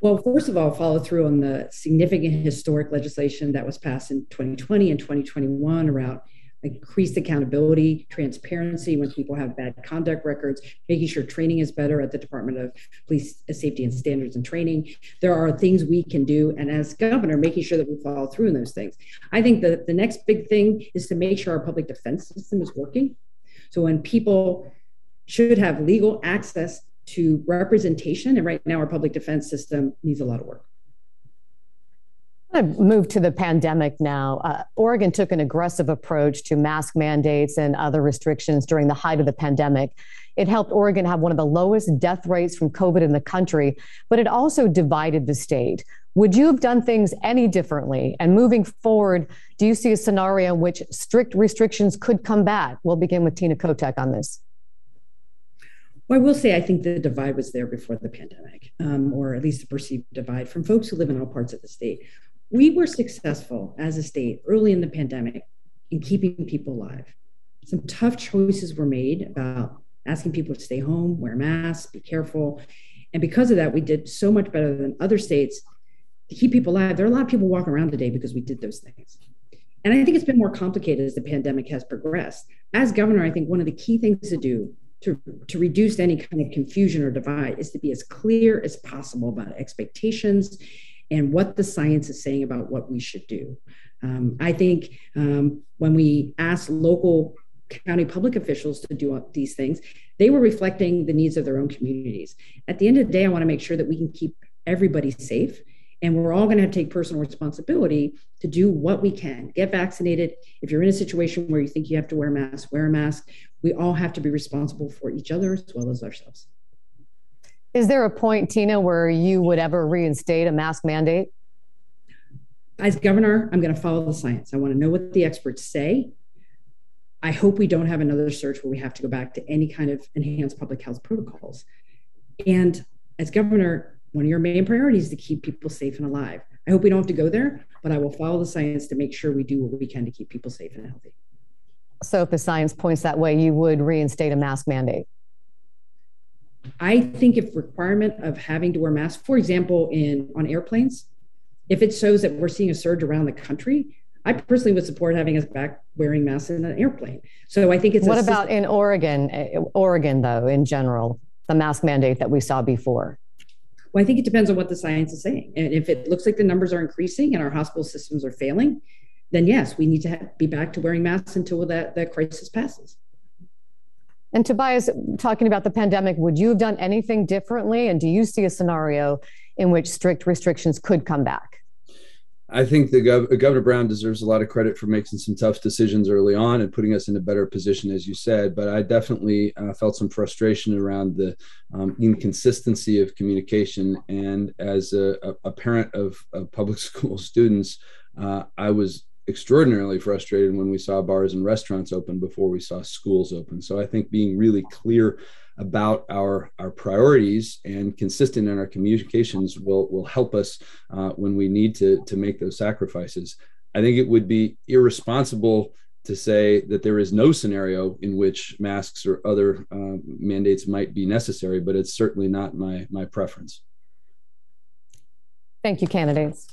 Well, first of all, follow through on the significant historic legislation that was passed in 2020 and 2021 around increased accountability, transparency when people have bad conduct records, making sure training is better at the Department of Police uh, Safety and Standards and Training. There are things we can do. And as governor, making sure that we follow through in those things. I think that the next big thing is to make sure our public defense system is working. So when people should have legal access to representation. And right now, our public defense system needs a lot of work. I move to the pandemic now. Uh, Oregon took an aggressive approach to mask mandates and other restrictions during the height of the pandemic. It helped Oregon have one of the lowest death rates from COVID in the country, but it also divided the state. Would you have done things any differently? And moving forward, do you see a scenario in which strict restrictions could come back? We'll begin with Tina Kotek on this. Well, I will say I think the divide was there before the pandemic, um, or at least the perceived divide from folks who live in all parts of the state. We were successful as a state early in the pandemic in keeping people alive. Some tough choices were made about asking people to stay home, wear masks, be careful. And because of that, we did so much better than other states to keep people alive. There are a lot of people walking around today because we did those things. And I think it's been more complicated as the pandemic has progressed. As governor, I think one of the key things to do to, to reduce any kind of confusion or divide is to be as clear as possible about expectations and what the science is saying about what we should do. Um, I think um, when we asked local county public officials to do these things, they were reflecting the needs of their own communities. At the end of the day, I want to make sure that we can keep everybody safe and we're all going to to take personal responsibility to do what we can. Get vaccinated. If you're in a situation where you think you have to wear a mask, wear a mask. We all have to be responsible for each other as well as ourselves. Is there a point, Tina, where you would ever reinstate a mask mandate? As governor, I'm going to follow the science. I want to know what the experts say. I hope we don't have another surge where we have to go back to any kind of enhanced public health protocols. And as governor, one of your main priorities is to keep people safe and alive. I hope we don't have to go there, but I will follow the science to make sure we do what we can to keep people safe and healthy. So, if the science points that way, you would reinstate a mask mandate? I think if requirement of having to wear masks, for example, in on airplanes, if it shows that we're seeing a surge around the country, I personally would support having us back wearing masks in an airplane. So I think it's. What about system- in Oregon? Eh, Oregon, though, in general, the mask mandate that we saw before. Well, I think it depends on what the science is saying. And if it looks like the numbers are increasing and our hospital systems are failing, then yes, we need to have, be back to wearing masks until that, that crisis passes. And Tobias, talking about the pandemic, would you have done anything differently? And do you see a scenario in which strict restrictions could come back? I think the Gov- Governor Brown deserves a lot of credit for making some tough decisions early on and putting us in a better position, as you said. But I definitely uh, felt some frustration around the um, inconsistency of communication. And as a, a parent of, of, public <laughs> school students, uh, I was extraordinarily frustrated when we saw bars and restaurants open before we saw schools open. So I think being really clear about our our priorities and consistent in our communications will will help us uh, when we need to to make those sacrifices. I think it would be irresponsible to say that there is no scenario in which masks or other uh, mandates might be necessary, but it's certainly not my my preference. Thank you, candidates.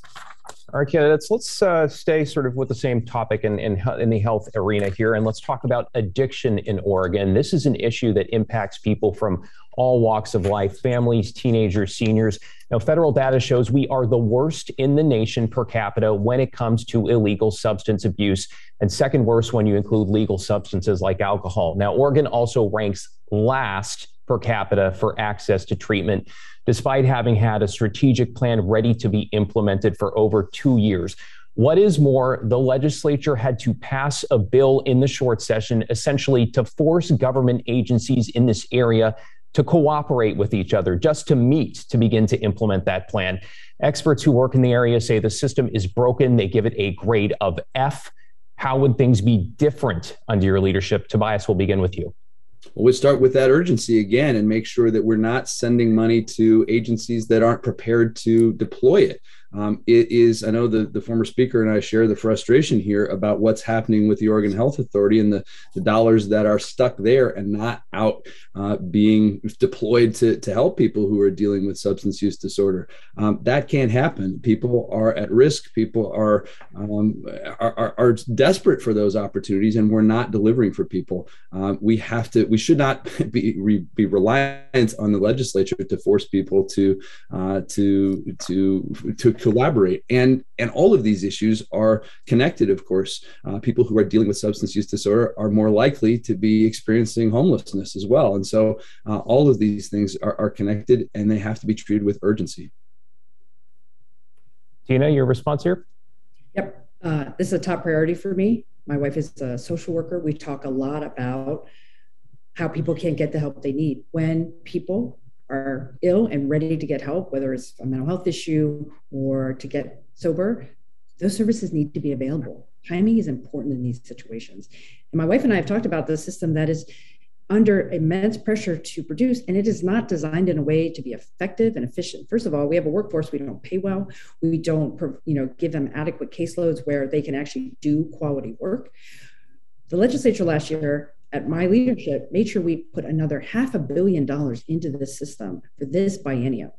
All right, candidates, let's uh, stay sort of with the same topic in, in, in, the health arena here, and let's talk about addiction in Oregon. This is an issue that impacts people from all walks of life families, teenagers, seniors. Now, federal data shows we are the worst in the nation per capita when it comes to illegal substance abuse, and second worst when you include legal substances like alcohol. Now, Oregon also ranks last per capita for access to treatment despite having had a strategic plan ready to be implemented for over two years. What is more, the legislature had to pass a bill in the short session essentially to force government agencies in this area to cooperate with each other, just to meet to begin to implement that plan. Experts who work in the area say the system is broken. They give it a grade of F. How would things be different under your leadership? Tobias, we'll begin with you. Well, we start with that urgency again and make sure that we're not sending money to agencies that aren't prepared to deploy it. Um, it is, I know the, the former speaker and I share the frustration here about what's happening with the Oregon Health Authority and the, the dollars that are stuck there and not out uh, being deployed to, to help people who are dealing with substance use disorder. Um, that can't happen. People are at risk. People are, um, are, are, are, desperate for those opportunities, and we're not delivering for people. Um, we have to, we should not <laughs> be, re, be reliant on the legislature to force people to, uh, to, to, to collaborate and and all of these issues are connected of course. Uh, people who are dealing with substance use disorder are more likely to be experiencing homelessness as well. And so uh, all of these things are, are connected and they have to be treated with urgency. Tina your response here? Yep. Uh, this is a top priority for me. My wife is a social worker. We talk a lot about how people can't get the help they need. When people are ill and ready to get help, whether it's a mental health issue or to get sober, those services need to be available. Timing is important in these situations. And my wife and I have talked about the system that is under immense pressure to produce, and it is not designed in a way to be effective and efficient. First of all, we have a workforce we don't pay well. We don't, you know, give them adequate caseloads where they can actually do quality work. The legislature last year at my leadership, made sure we put another half a billion dollars into the system for this biennium.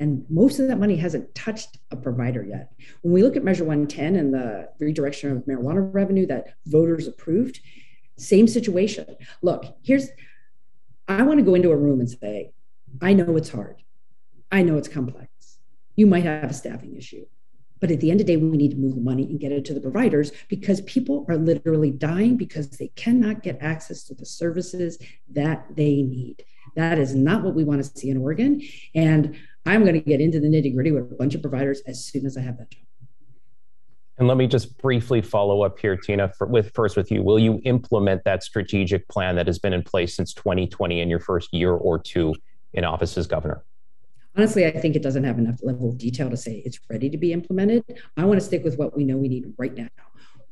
And most of that money hasn't touched a provider yet. When we look at Measure 110 and the redirection of marijuana revenue that voters approved, same situation. Look, here's, I want to go into a room and say, I know it's hard. I know it's complex. You might have a staffing issue. But at the end of the day, we need to move the money and get it to the providers because people are literally dying because they cannot get access to the services that they need. That is not what we want to see in Oregon. And I'm going to get into the nitty gritty with a bunch of providers as soon as I have that job. And let me just briefly follow up here, Tina, for, with first with you. Will you implement that strategic plan that has been in place since 2020 in your first year or two in office as governor? Honestly, I think it doesn't have enough level of detail to say it's ready to be implemented. I want to stick with what we know we need right now.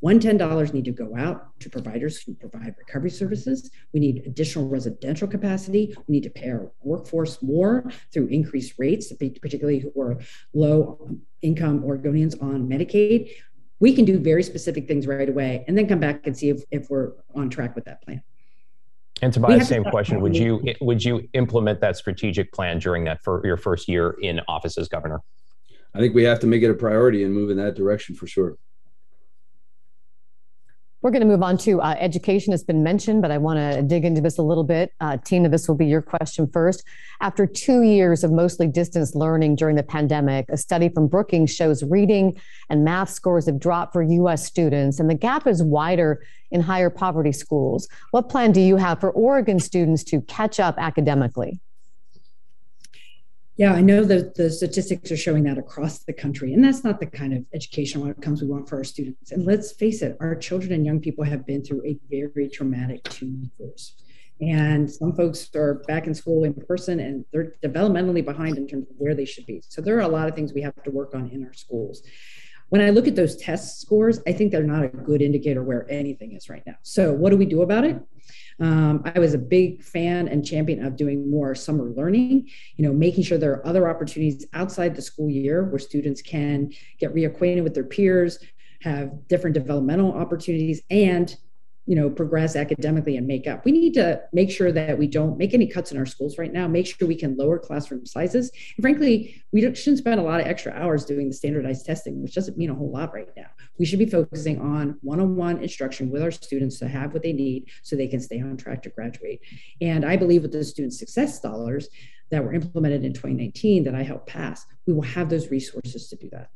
$110 need to go out to providers who provide recovery services. We need additional residential capacity. We need to pay our workforce more through increased rates, particularly who are low income Oregonians on Medicaid. We can do very specific things right away and then come back and see if, if we're on track with that plan. And Tobias the same question, would you would you implement that strategic plan during that for your first year in office as governor? I think we have to make it a priority and move in that direction for sure. We're going to move on to uh, education. Has been mentioned, but I want to dig into this a little bit. Uh, Tina, this will be your question first. After two years of mostly distance learning during the pandemic, a study from Brookings shows reading and math scores have dropped for U.S. students, and the gap is wider in higher poverty schools. What plan do you have for Oregon students to catch up academically? Yeah, I know that the statistics are showing that across the country, and that's not the kind of educational outcomes we want for our students. And let's face it, our children and young people have been through a very traumatic two years. And some folks are back in school in person and they're developmentally behind in terms of where they should be. So there are a lot of things we have to work on in our schools. When I look at those test scores, I think they're not a good indicator where anything is right now. So, what do we do about it? Um, I was a big fan and champion of doing more summer learning, you know, making sure there are other opportunities outside the school year where students can get reacquainted with their peers, have different developmental opportunities, and you know progress academically and make up. We need to make sure that we don't make any cuts in our schools right now make sure we can lower classroom sizes. And frankly we shouldn't spend a lot of extra hours doing the standardized testing which doesn't mean a whole lot right now. We should be focusing on one-on-one instruction with our students to have what they need so they can stay on track to graduate. And i believe with the student success dollars that were implemented in 2019 that i helped pass we will have those resources to do that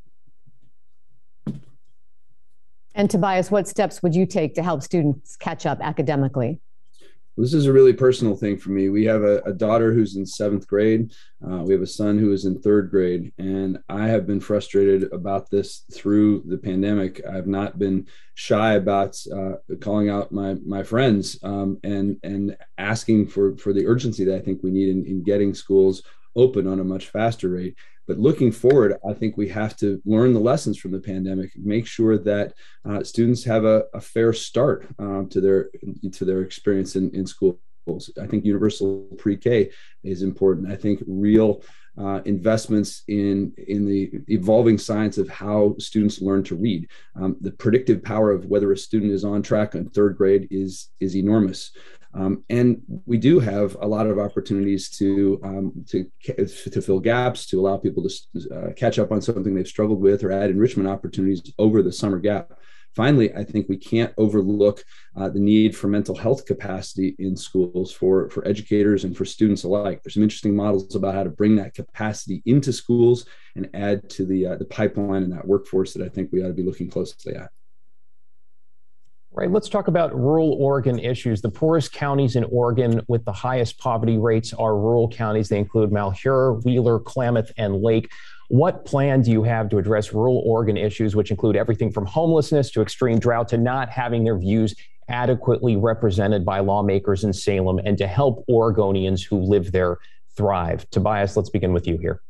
and Tobias, what steps would you take to help students catch up academically? This is a really personal thing for me. We have a, a daughter who's in seventh grade. Uh, we have a son who is in third grade, and I have been frustrated about this through the pandemic. I've not been shy about uh, calling out my my friends um, and and asking for for the urgency that I think we need in, in getting schools open on a much faster rate. But looking forward, I think we have to learn the lessons from the pandemic, make sure that uh, students have a, a fair start um, to their to their experience in, in schools. I think universal pre-K is important. I think real uh, investments in in the evolving science of how students learn to read. Um, the predictive power of whether a student is on track in third grade is is enormous. Um, and we do have a lot of opportunities to um, to to fill gaps, to allow people to uh, catch up on something they've struggled with, or add enrichment opportunities over the summer gap. Finally, I think we can't overlook uh, the need for mental health capacity in schools for, for educators and for students alike. There's some interesting models about how to bring that capacity into schools and add to the, uh, the pipeline and that workforce that I think we ought to be looking closely at. Right. Let's talk about rural Oregon issues. The poorest counties in Oregon with the highest poverty rates are rural counties. They include Malheur, Wheeler, Klamath, and Lake. What plan do you have to address rural Oregon issues, which include everything from homelessness to extreme drought to not having their views adequately represented by lawmakers in Salem and to help Oregonians who live there thrive? Tobias, let's begin with you here.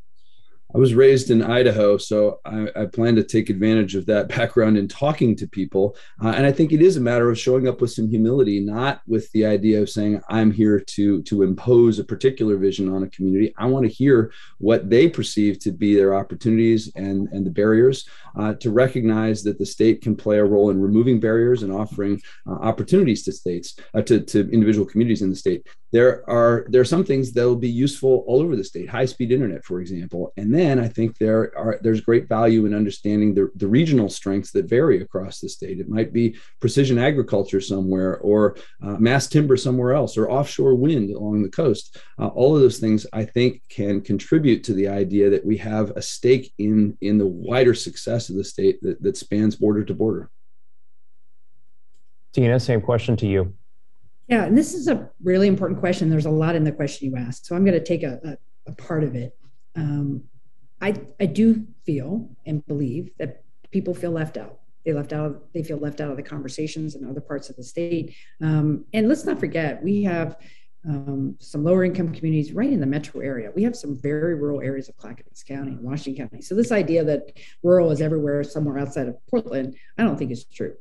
I was raised in Idaho, so I, I, plan to take advantage of that <laughs> background in talking to people. Uh, and I think it is a matter of showing up with some humility, not with the idea of saying I'm here to to impose a particular vision on a community. I want to hear what they perceive to be their opportunities and and the barriers. Uh, to recognize that the state can play a role in removing barriers and offering uh, opportunities to states uh, to to individual communities in the state. There are there are some things that will be useful all over the state. High speed internet, for example, and then I think there are there's great value in understanding the, the regional strengths that vary across the state. It might be precision agriculture somewhere, or uh, mass timber somewhere else, or offshore wind along the coast. Uh, all of those things I think can contribute to the idea that we have a stake in in the wider success of the state that, that spans border to border. Tina, same question to you. Yeah, and this is a really important question. There's a lot in the question you asked, so I'm going to take a, a, a part of it. Um, I, I do feel and believe that people feel left out. They left out. They feel left out of the conversations in other parts of the state. Um, and let's not forget, we have um, some lower income communities right in the metro area. We have some very rural areas of Clackamas County and Washington County. So this idea that rural is everywhere somewhere outside of Portland, I don't think is true.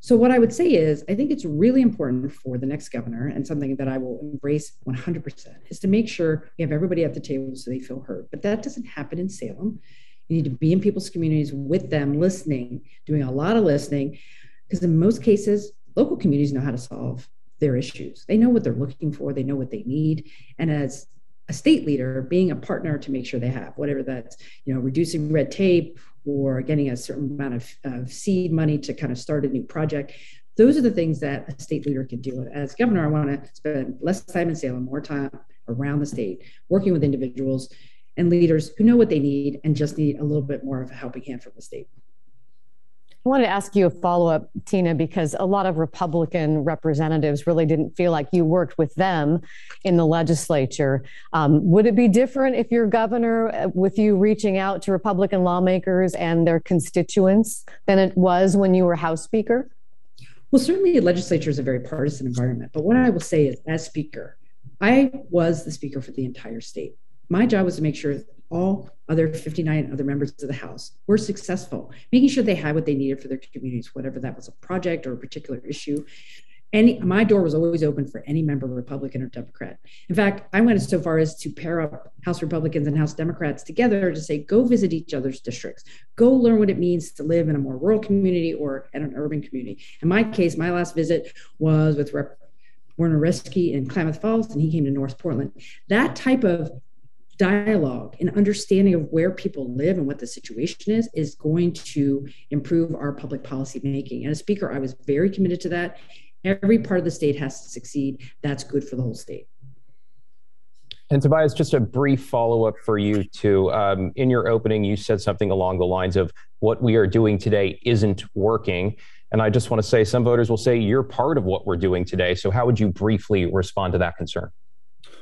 So, what I would say is, I think it's really important for the next governor and something that I will embrace 100% is to make sure we have everybody at the table so they feel heard. But that doesn't happen in Salem. You need to be in people's communities with them, listening, doing a lot of listening, because in most cases, local communities know how to solve their issues. They know what they're looking for, they know what they need. And as a state leader, being a partner to make sure they have whatever that's, you know, reducing red tape or getting a certain amount of, of seed money to kind of start a new project. Those are the things that a state leader can do. As governor, I want to spend less time in Salem, more time around the state, working with individuals and leaders who know what they need and just need a little bit more of a helping hand from the state. I wanted to ask you a follow up, Tina, because a lot of Republican representatives really didn't feel like you worked with them in the legislature. Um, would it be different if you're governor uh, with you reaching out to Republican lawmakers and their constituents than it was when you were House Speaker? Well, certainly the legislature is a very partisan environment. But what I will say is, as Speaker, I was the Speaker for the entire state. My job was to make sure all other 59 other members of the House were successful, making sure they had what they needed for their communities, whatever that was a project or a particular issue. any my door was always open for any member republican or democrat in fact i went so far as to pair up house republicans and house democrats together to say go visit each other's districts go learn what it means to live in a more rural community or in an urban community in my case my last visit was with Rep. Werner Reschke in Klamath Falls, and he came to North Portland. That type of dialogue and understanding of where people live and what the situation is is going to improve our public policy making. And as speaker, I was very committed to that. Every part of the state has to succeed. That's good for the whole state. And Tobias, just a brief follow up for you too. Um, in your opening, you said something along the lines of what we are doing today isn't working. And I just want to say some voters will say you're part of what we're doing today. So, how would you briefly respond to that concern?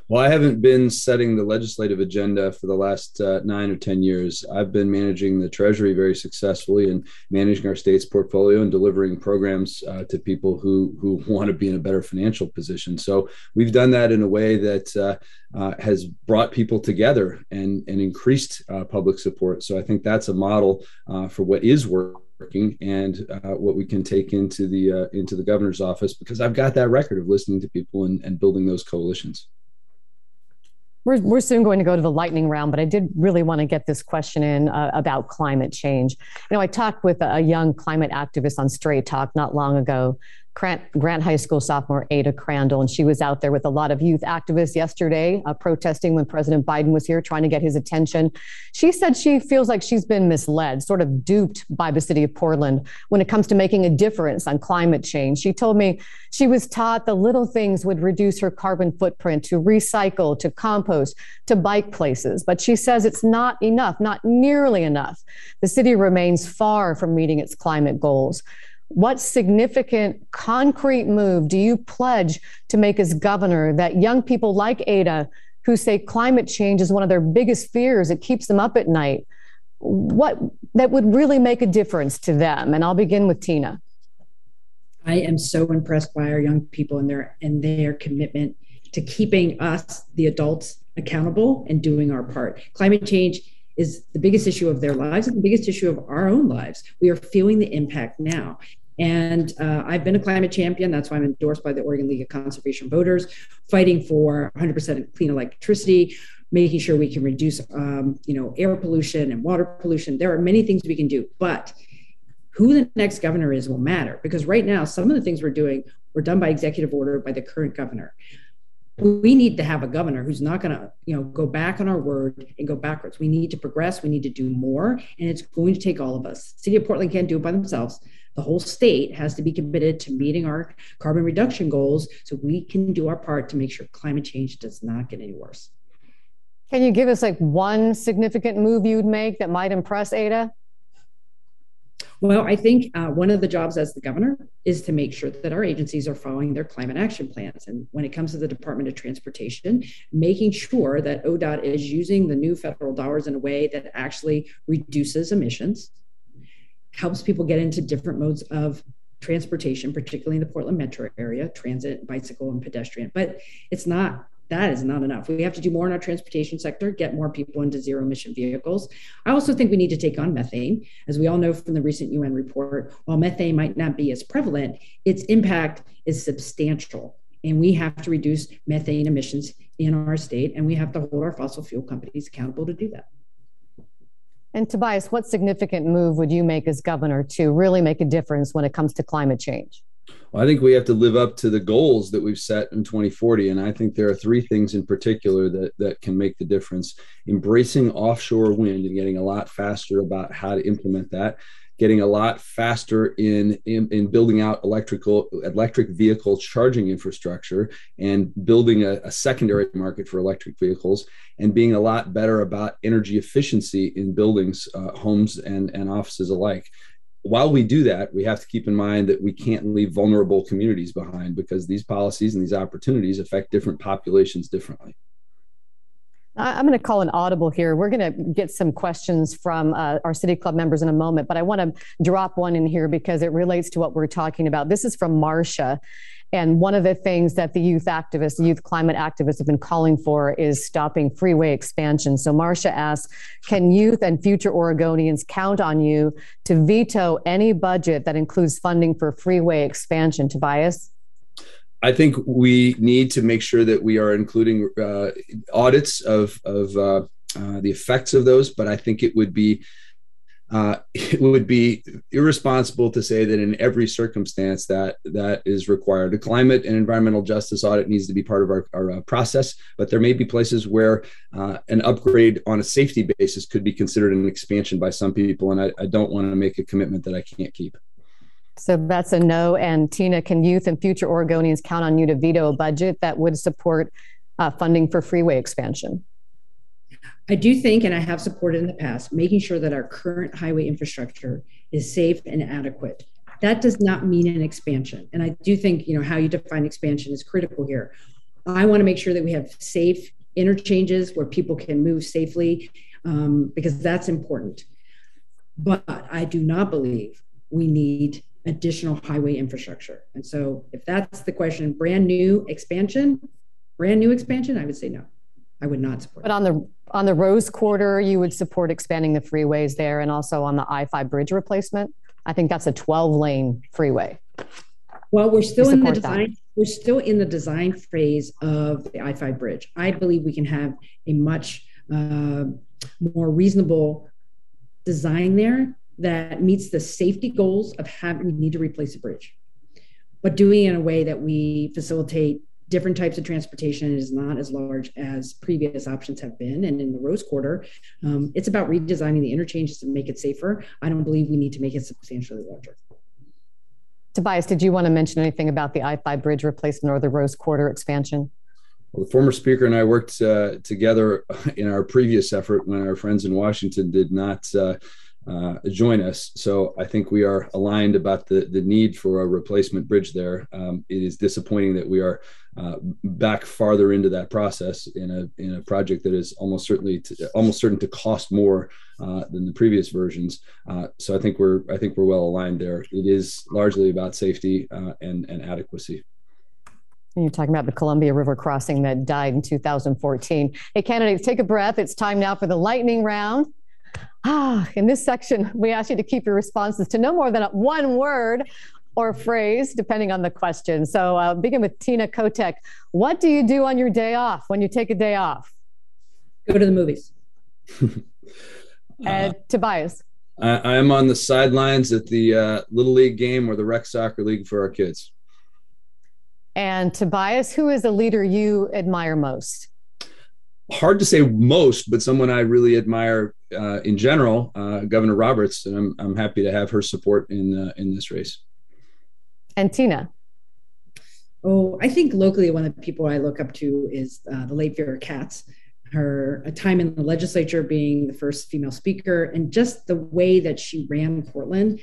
Well, I haven't been setting the legislative agenda for the last uh, nine or 10 years. I've been managing the Treasury very successfully and managing our state's portfolio and delivering programs uh, to people who, who <laughs> want to be in a better financial position. So we've done that in a way that uh, uh has brought people together and, and increased uh, public support. So I think that's a model uh, for what is working working and uh, what we can take into the uh, into the governor's office because I've got that record of listening to people and, and building those coalitions. We're, we're soon going to go to the lightning round, but I did really want to get this question in uh, about climate change. You know, I talked with a young climate activist on Straight Talk not long ago Grant, High School sophomore Ada Crandall, and she was out there with a lot of youth activists yesterday uh, protesting when President Biden was here, trying to get his attention. She said she feels like she's been misled, sort of duped by the city of Portland when it comes to making a difference on climate change. She told me she was taught the little things would reduce her carbon footprint to recycle, to compost, to bike places, but she says it's not enough, not nearly enough. The city remains far from meeting its climate goals. What significant concrete move do you pledge to make as governor that young people like Ada, who say climate change is one of their biggest fears, it keeps them up at night, what that would really make a difference to them? And I'll begin with Tina. I am so impressed by our young people and their and their commitment to keeping us, the adults, accountable and doing our part. Climate change is the biggest issue of their lives and the biggest issue of our own lives. We are feeling the impact now. And uh, I've been a climate champion. That's why I'm endorsed by the Oregon League of Conservation Voters, fighting for 100% clean electricity, making sure we can reduce, um, you know, air pollution and water pollution. There are many things we can do, but who the next governor is will matter because right now some of the things we're doing were done by executive order by the current governor we need to have a governor who's not going to you know go back on our word and go backwards. We need to progress. We need to do more. And it's going to take all of us. City of portland can't do it by themselves. The whole state has to be committed to meeting our carbon reduction goals so we can do our part to make sure climate change does not get any worse. Can you give us like one significant move you'd make that might impress ada well, I think uh, one of the jobs as the governor is to make sure that our agencies are following their climate action plans. And when it comes to the Department of Transportation, making sure that ODOT is using the new federal dollars in a way that actually reduces emissions, helps people get into different modes of transportation, particularly in the Portland metro area, transit, bicycle, and pedestrian. But it's not that is not enough. We have to do more in our transportation sector, get more people into zero emission vehicles. I also think we need to take on methane. As we all know from the recent UN report, while methane might not be as prevalent, its impact is substantial. And we have to reduce methane emissions in our state, and we have to hold our fossil fuel companies accountable to do that. And Tobias, what significant move would you make as governor to really make a difference when it comes to climate change? Well, I think we have to live up to the goals that we've set in 2040. And I think there are three things in particular that, that can make the difference. Embracing offshore wind and getting a lot faster about how to implement that, getting a lot faster in, in, in building out electrical electric vehicle charging infrastructure and building a, a secondary market for electric vehicles, and being a lot better about energy efficiency in buildings, uh, homes, and, and offices alike while we do that, we have to keep in mind that we can't leave vulnerable communities behind because these policies and these opportunities affect different populations differently. I'm going to call an audible here. We're going to get some questions from uh, our City Club members in a moment, but I want to drop one in here because it relates to what we're talking about. This is from Marcia. And one of the things that the youth activists, the youth climate activists have been calling for is stopping freeway expansion. So Marcia asks, can youth and future Oregonians count on you to veto any budget that includes funding for freeway expansion? Tobias? I think we need to make sure that we are including uh, audits of of uh, uh, the effects of those. But I think it would be uh, <laughs> it would be irresponsible to say that in every circumstance that that is required. A climate and environmental justice audit needs to be part of our, our uh, process, but there may be places where uh, an upgrade on a safety basis could be considered an expansion by some people, and I, I don't want to make a commitment that I can't keep. So that's a no. And Tina, can youth and future Oregonians count on you to veto a budget that would support uh, funding for freeway expansion? I do think, and I have supported in the past, making sure that our current highway infrastructure is safe and adequate. That does not mean an expansion. And I do think, you know, how you define expansion is critical here. I want to make sure that we have safe interchanges where people can move safely um, because that's important. But I do not believe we need additional highway infrastructure. And so if that's the question, brand new expansion, brand new expansion, I would say no. I would not support. But on the on the Rose Quarter, you would support expanding the freeways there, and also on the I-5 bridge replacement. I think that's a 12-lane freeway. Well, we're still in the design. That. We're still in the design phase of the I-5 bridge. I believe we can have a much uh, more reasonable design there that meets the safety goals of having we need to replace a bridge, but doing it in a way that we facilitate different types of transportation is not as large as previous options have been. And in the Rose Quarter, um, it's about redesigning the interchanges to make it safer. I don't believe we need to make it substantially larger. Tobias, did you want to mention anything about the I-5 bridge replacement or the Rose Quarter expansion? Well, the former speaker and I worked uh, together in our previous effort when our friends in Washington did not uh, uh, join us. So I think we are aligned about the, the need for a replacement bridge there. Um, it is disappointing that we are uh, back farther into that process in a in a project that is almost certainly to, almost certain to cost more uh, than the previous versions. Uh, so I think we're I think we're well aligned there. It is largely about safety uh, and and adequacy. You're talking about the Columbia River crossing that died in 2014. Hey, candidates, take a breath. It's time now for the lightning round. Ah, in this section, we ask you to keep your responses to no more than one word or phrase, depending on the question. So, uh, begin with Tina Kotek. What do you do on your day off when you take a day off? Go to the movies. <laughs> and uh, Tobias. I, am on the sidelines at the uh, Little League game or the Rec Soccer League for our kids. And Tobias, who is a leader you admire most? hard to say most, but someone I really admire uh, in general, uh, Governor Roberts, and I'm, I'm happy to have her support in uh, in this race. And Tina. Oh, I think locally, one of the people I look up to is uh, the late Vera Katz. Her a time in the legislature, being the first female speaker, and just the way that she ran Portland,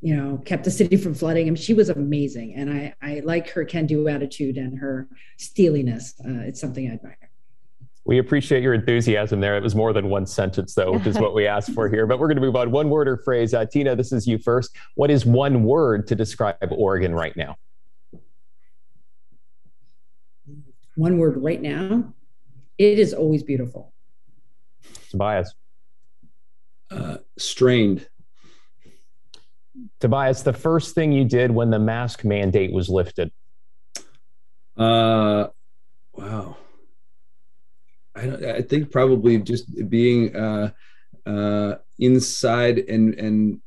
you know, kept the city from flooding. And she was amazing, and I I like her can-do attitude and her steeliness. Uh, it's something I admire. We appreciate your enthusiasm there. It was more than one sentence, though, which is what we asked for here. But we're going to move on. One word or phrase. Uh, Tina, this is you first. What is one word to describe Oregon right now? One word right now. It is always beautiful. Tobias. Uh, strained. Tobias, the first thing you did when the mask mandate was lifted? Uh, wow. I, I think probably just being uh, uh, inside and and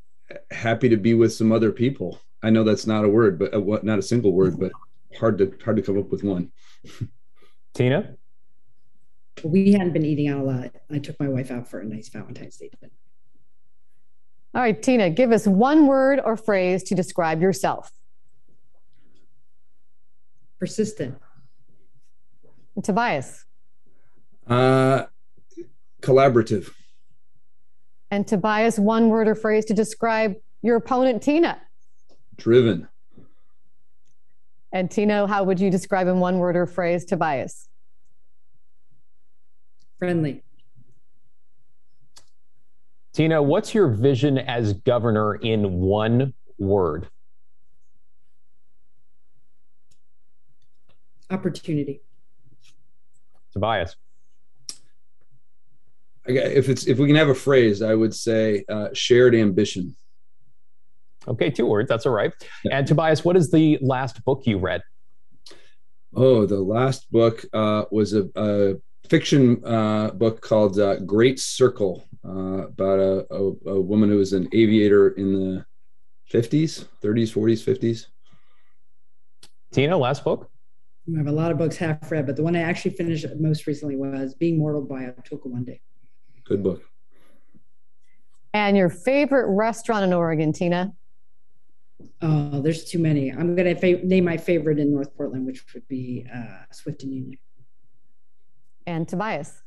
happy to be with some other people. I know that's not a word, but uh, not a single word, but hard to hard to come up with one. Tina, we hadn't been eating out a lot. I took my wife out for a nice Valentine's Day dinner. All right, Tina, give us one word or phrase to describe yourself. Persistent. And Tobias. Uh, collaborative. And Tobias, one word or phrase to describe your opponent, Tina. Driven. And Tino, how would you describe in one word or phrase Tobias? Friendly. Tina, what's your vision as governor in one word? Opportunity. Tobias if it's if we can have a phrase, I would say uh, shared ambition. Okay, two words. That's all right. Yeah. And Tobias, what is the last book you read? Oh, the last book uh, was a, a fiction uh, book called uh, Great Circle uh, about a, a, a, woman who was an aviator in the 50s, 30s, 40s, 50s. Tina, last book? I have a lot of books half read, but the one I actually finished most recently was Being Mortal by Atul Gawande. Good book. And your favorite restaurant in Oregon, Tina? Oh, there's too many. I'm going to fa- name my favorite in North Portland, which would be uh, Swift and Union. And Tobias?